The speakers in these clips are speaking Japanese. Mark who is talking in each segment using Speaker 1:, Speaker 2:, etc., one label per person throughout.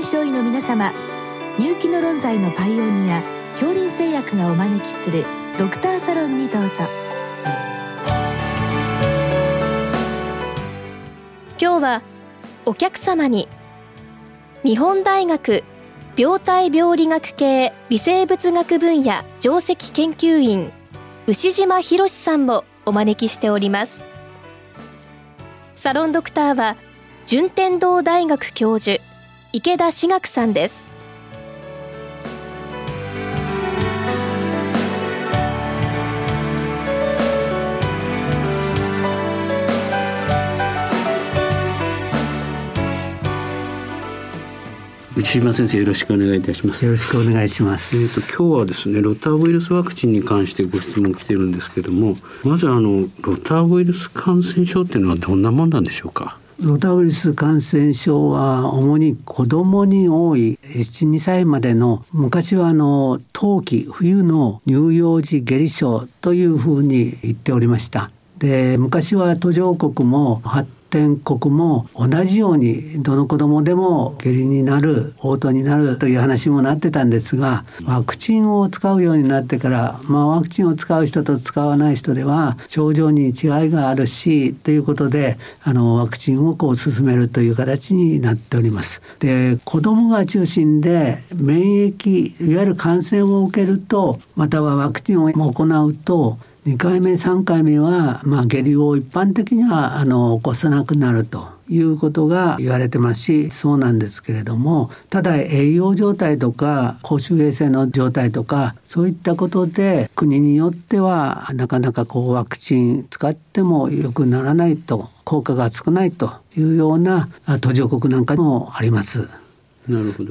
Speaker 1: 臨床医の皆様入気の論剤のパイオニア恐林製薬がお招きするドクターサロンにどうぞ。
Speaker 2: 今日はお客様に日本大学病態病理学系微生物学分野上席研究員牛島博さんもお招きしております。サロンドクターは順天堂大学教授池田志学さんです。
Speaker 3: 内島先生よろしくお願いいたします。
Speaker 4: よろしくお願いします。
Speaker 3: えっ、と今日はですねロタウイルスワクチンに関してご質問来てるんですけどもまずあのロタウイルス感染症っていうのはどんなもんなんでしょうか？
Speaker 4: ロタウイルス感染症は主に子どもに多い12歳までの昔はあの冬季冬の乳幼児下痢症というふうに言っておりました。で昔は途上国も発天国も同じようにどの子供でも下痢になる嘔吐になるという話もなってたんですがワクチンを使うようになってから、まあ、ワクチンを使う人と使わない人では症状に違いがあるしということであのワクチンをこう進めるという形になっております。で子供が中心で免疫いわゆる感染を受けるとまたはワクチンを行うと2回目3回目は、まあ、下痢を一般的にはあの起こさなくなるということが言われてますしそうなんですけれどもただ栄養状態とか公衆衛生の状態とかそういったことで国によってはなかなかこうワクチン使っても良くならないと効果が少ないというような途上国なんかもあります。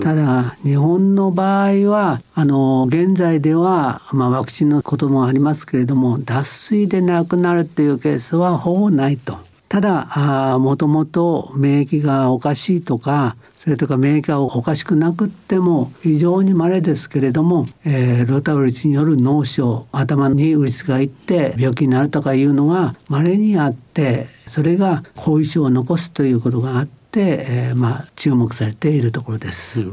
Speaker 4: ただ日本の場合はあの現在では、まあ、ワクチンのこともありますけれども脱水で亡くなるというケースはほぼないと。ただもともと免疫がおかしいとかそれとか免疫がおかしくなくっても非常に稀ですけれども、えー、ロタウルスによる脳症頭にウイルスがいって病気になるとかいうのが稀にあってそれが後遺症を残すということがあって。、えー、まあ注目されているところです。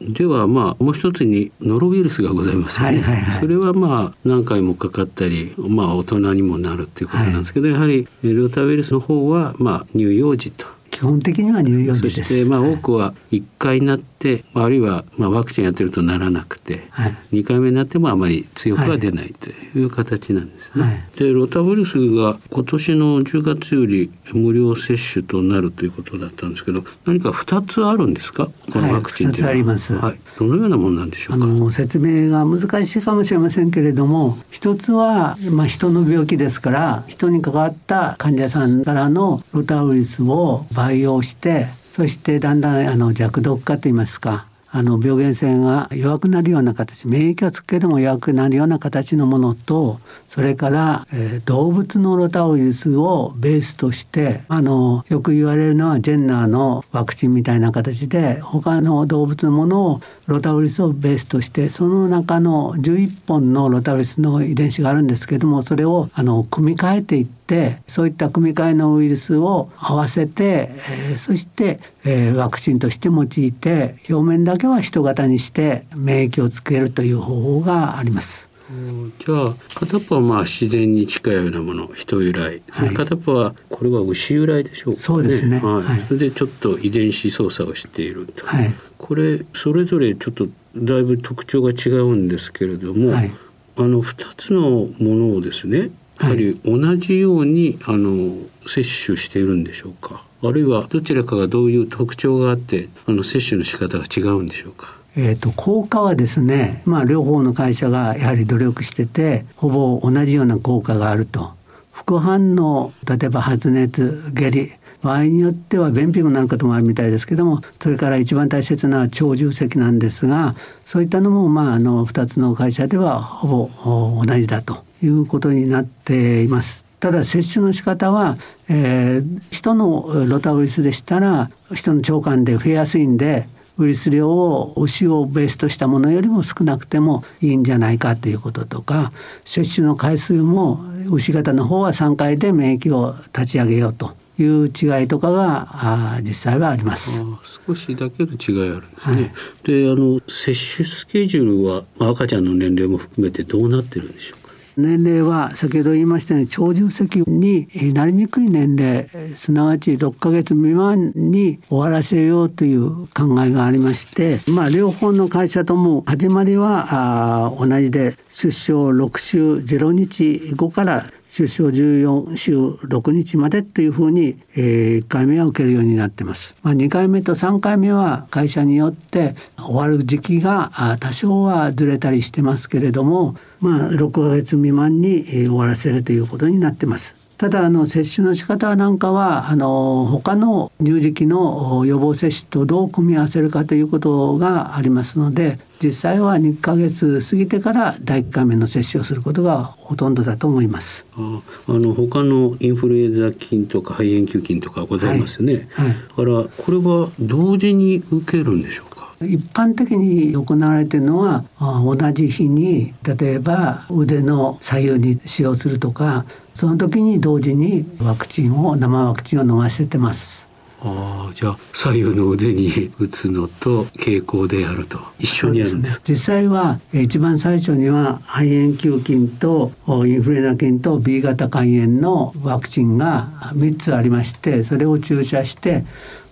Speaker 3: ではまあもう一つにノロウイルスがございますね、はいはいはい、それはまあ何回もかかったりまあ大人にもなるっていうことなんですけど、はい、やはりロタウイルスの方はまあ乳幼児と。
Speaker 4: 基本的には乳幼児です。そ
Speaker 3: してまあ多くは1回なって、あるいはまあワクチンやってるとならなくて、はい、2回目になってもあまり強くは出ないという形なんですね。はい、でロタウイルスが今年の10月より無料接種となるということだったんですけど、何か2つあるんですか？このワクチン
Speaker 4: はい、2つあります。
Speaker 3: はい。どのようなものなんでしょうか？あ
Speaker 4: の説明が難しいかもしれませんけれども、一つはまあ人の病気ですから人に関わった患者さんからのロタウイルスを培養してそしてだんだんあの弱毒化といいますかあの病原性が弱くなるような形免疫がつくけども弱くなるような形のものとそれから、えー、動物のロタウイルスをベースとしてあのよく言われるのはジェンナーのワクチンみたいな形で他の動物のものをロタウイルスをベースとしてその中の11本のロタウイルスの遺伝子があるんですけどもそれをあの組み替えていっててそういった組み換えのウイルスを合わせて、えー、そして、えー、ワクチンとして用いて表面だけは人型にして免疫をつけるという方法があります。
Speaker 3: じゃあ片っぽはまあ自然に近いようなもの人由来、はい、片っぽはこれは牛由来でしょうか、ね、
Speaker 4: そうですね、
Speaker 3: はい、それでちょっと遺伝子操作をしていると、はい、これそれぞれちょっとだいぶ特徴が違うんですけれども、はい、あの2つのものをですねやはり同じように、あの接種しているんでしょうか？あるいはどちらかがどういう特徴があってあの接種の仕方が違うんでしょうか？
Speaker 4: えーと、効果はですね、まあ、両方の会社がやはり努力しててほぼ同じような効果があると。副反応例えば発熱下痢場合によっては便秘もなることもあるみたいですけどもそれから一番大切な超重積なんですがそういったのもまああの2つの会社ではほぼ同じだということになっています。ただ接種の仕方は、えー、人のロタウイルスでしたら人の腸管で増えやすいんでウイルス量を牛をベースとしたものよりも少なくてもいいんじゃないかということとか接種の回数も牛型の方は3回で免疫を立ち上げようという違いとかがあ実際はあります。
Speaker 3: 少しだけの違いあるんですね。はい、であの接種スケジュールは赤ちゃんの年齢も含めてどうなってるんでしょう
Speaker 4: 年齢は先ほど言いましたように長寿石になりにくい年齢すなわち6ヶ月未満に終わらせようという考えがありまして、まあ、両方の会社とも始まりはあ同じで出生6週0日後から出生14週6日までというふうに、えー、1回目は受けるようになってます。まあ、2回目と3回目は会社によって終わる時期が多少はずれたりしてますけれども、まあ、6ヶ月未満に終わらせるということになってます。ただあの接種の仕方なんかはあの他の乳児期の予防接種とどう組み合わせるかということがありますので実際は2ヶ月過ぎてから第1回目の接種をすることがほとんどだと思います。
Speaker 3: ああの他のインフルエンザ菌とか肺炎球菌とかございますね。はいはい、だからこれは同時に受けるんでしょうか？
Speaker 4: 一般的に行われているのは同じ日に例えば腕の左右に使用するとかその時に同時にワクチンを生ワクチンを飲ませてます。
Speaker 3: ああじゃあ左右の腕に打つのと傾向であると。一緒にやるんです、ね、
Speaker 4: 実際は一番最初には肺炎球菌とインフルエンザ菌と B 型肝炎のワクチンが3つありましてそれを注射して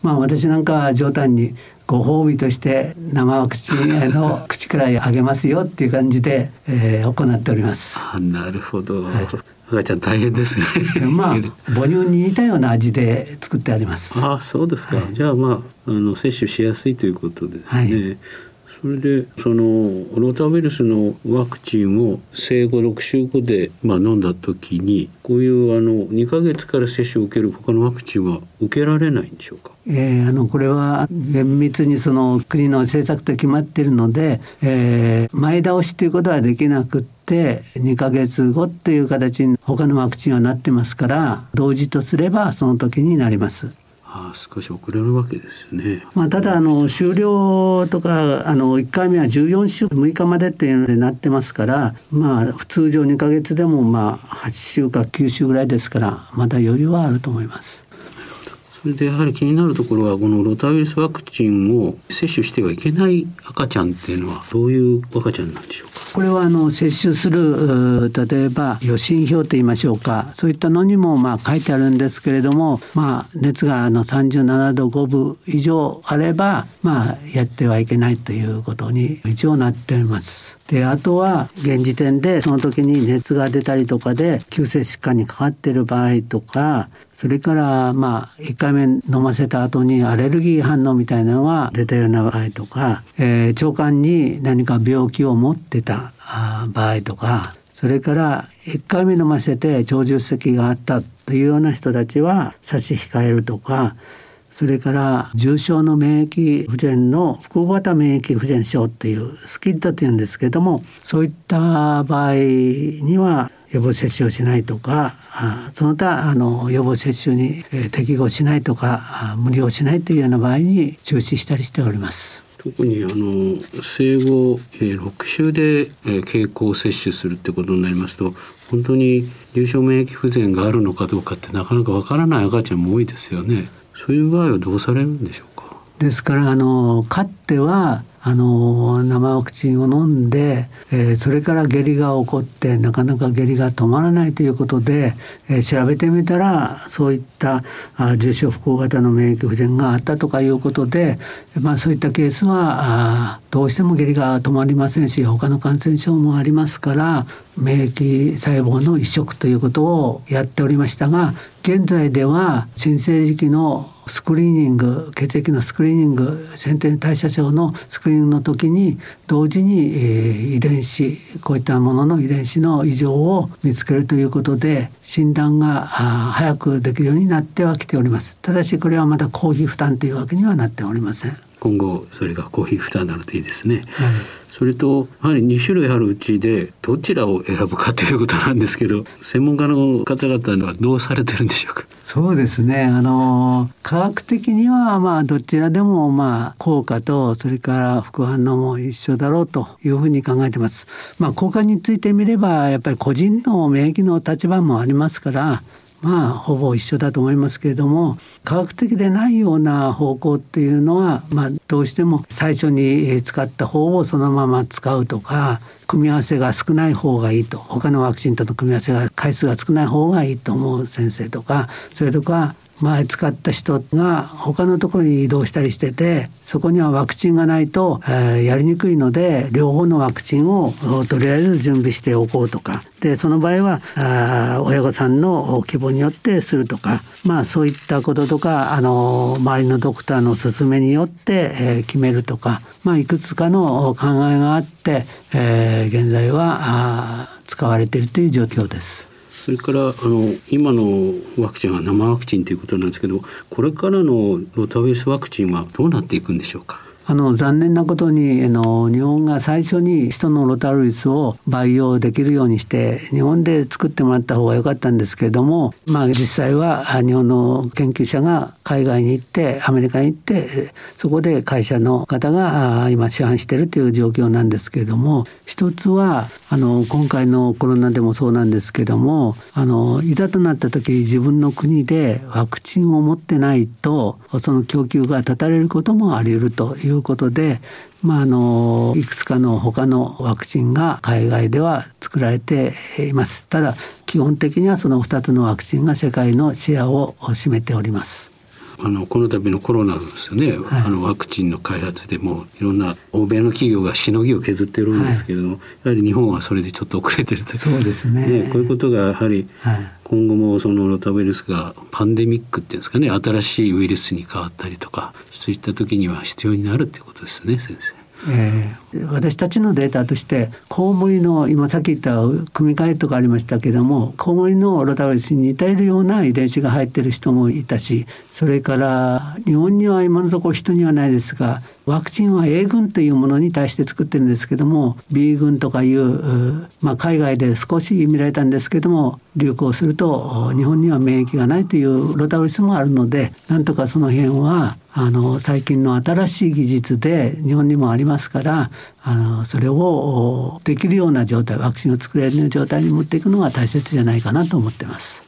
Speaker 4: まあ私なんか冗談にご褒美として生ワクチンの口くらいあげますよっていう感じで、えー、行っております。
Speaker 3: あなるほど、はい赤ちゃん大変ですね。
Speaker 4: まあ 母乳に似たような味で作ってあります。
Speaker 3: あそうですか。はい、じゃあまああの摂取しやすいということですね。はいそれでそのロータウイルスのワクチンを生後6週後で、まあ、飲んだ時にこういうあの2ヶ月から接種を受ける他のワクチンは受けられないんでしょうか？
Speaker 4: えー、あのこれは厳密にその国の政策と決まっているので、えー、前倒しということはできなくって2ヶ月後っていう形に他のワクチンはなってますから同時とすればその時になります。
Speaker 3: あ少し遅れるわけですよね。
Speaker 4: まあ、ただあの終了とかあの1回目は14週6日までっていうのでなってますからまあ通常2か月でもまあ8週か9週ぐらいですからまだ余裕はあると思います。
Speaker 3: それでやはり気になるところはこのロタウイルスワクチンを接種してはいけない赤ちゃんっていうのはどういう赤ちゃんなんでしょうか？
Speaker 4: これはあの接種する例えば予診票と言いましょうかそういったのにもまあ書いてあるんですけれども、まあ、熱があの37度5分以上あれば、まあ、やってはいけないということに一応なっております。であとは現時点でその時に熱が出たりとかで急性疾患にかかっている場合とかそれからまあ1回目飲ませた後にアレルギー反応みたいなのが出たような場合とか、えー、腸管に何か病気を持ってた場合とかそれから1回目飲ませて長寿石があったというような人たちは差し控えるとかそれから重症の免疫不全の複合型免疫不全症というスキッドというんですけどもそういった場合には予防接種をしないとかその他あの予防接種に適合しないとか無理をしないというような場合に中止したりしております。
Speaker 3: 特にあの生後、えー、6週で、え、経口接種するってことになりますと本当に重症免疫不全があるのかどうかってなかなかわからない赤ちゃんも多いですよね。そういう場合はどうされるんでしょうか？
Speaker 4: ですからあのかってはあの生ワクチンを飲んで、えー、それから下痢が起こってなかなか下痢が止まらないということで、えー、調べてみたらそういったあ重症不幸型の免疫不全があったとかいうことで、まあ、そういったケースはあどうしても下痢が止まりませんし他の感染症もありますから免疫細胞の移植ということをやっておりましたが現在では新生児期のスクリーニング血液のスクリーニング先天代謝症のスクリーニングの時に同時に、えー、遺伝子こういったものの遺伝子の異常を見つけるということで診断が早くできるようになってはきております。ただしこれはまだ公費負担というわけにはなっておりません。
Speaker 3: 今後それが公費負担になるといいですね、はいそれとやはり2種類あるうちでどちらを選ぶかということなんですけど専門家の方々はどうされてるんでしょうか？
Speaker 4: そうですねあの科学的にはまあどちらでもまあ効果とそれから副反応も一緒だろうというふうに考えてます。まあ効果についてみればやっぱり個人の免疫の立場もありますからまあほぼ一緒だと思いますけれども科学的でないような方向っていうのは、まあ、どうしても最初に使った方をそのまま使うとか組み合わせが少ない方がいいと。他のワクチンとの組み合わせが回数が少ない方がいいと思う先生とかそれとか前使った人が他のところに移動したりしててそこにはワクチンがないと、えー、やりにくいので両方のワクチンをとりあえず準備しておこうとか。でその場合はあ親御さんの希望によってするとか。まあそういったこととかあの周りのドクターの勧めによって、えー、決めるとか、まあ、いくつかの考えがあって、えー、現在はあ使われているという状況です。
Speaker 3: それからあの今のワクチンは生ワクチンということなんですけどこれからのロタウイルスワクチンはどうなっていくんでしょうか？
Speaker 4: あの残念なことにあの日本が最初に人のロタウイルスを培養できるようにして日本で作ってもらった方が良かったんですけれども、まあ、実際は日本の研究者が海外に行ってアメリカに行ってそこで会社の方が今市販してるという状況なんですけれども一つはあの今回のコロナでもそうなんですけどもあのいざとなった時自分の国でワクチンを持ってないとその供給が断たれることもあり得るといういうことでまあ、あのいくつかの他のワクチンが海外では作られています。ただ基本的にはその2つのワクチンが世界のシェアを占めております。
Speaker 3: あのこの度のコロナですよね、はい、あのワクチンの開発でもいろんな欧米の企業がしのぎを削ってるんですけれども、はい、やはり日本はそれでちょっと遅れてると
Speaker 4: そうですね、
Speaker 3: ね、こういうことがやはり今後もそのロタウイルスがパンデミックっていうんですかね新しいウイルスに変わったりとかそういった時には必要になるってことですね先生。
Speaker 4: えー、私たちのデータとしてコウモリの今さっき言った組み換えとかありましたけどもコウモリのロタウイルスに似ているような遺伝子が入ってる人もいたしそれから日本には今のところ人にはないですがワクチンは A 群というものに対して作ってるんですけども B 群とかいう、まあ、海外で少し見られたんですけども流行すると日本には免疫がないというロタウイルスもあるのでなんとかその辺はあの最近の新しい技術で日本にもありますからあのそれをできるような状態ワクチンを作れるような状態に持っていくのが大切じゃないかなと思ってます。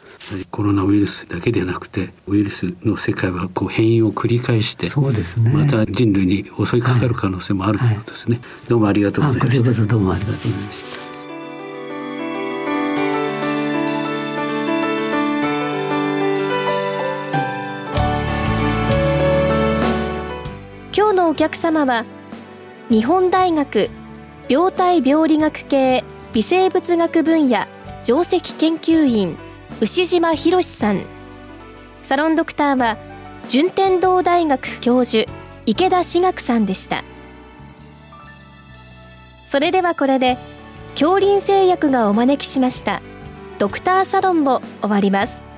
Speaker 3: コロナウイルスだけでなくてウイルスの世界はこう変異を繰り返して
Speaker 4: そうですね。
Speaker 3: また人類に襲いかかる可能性もあるということですね、はい。はい、どうもありがとうございました。
Speaker 4: どうもありがとうございました。
Speaker 2: 今日のお客様は日本大学病態病理学系微生物学分野上席研究員牛島博さん。サロンドクターは順天堂大学教授池田志学さんでした。それではこれで恐林製薬がお招きしましたドクターサロンを終わります。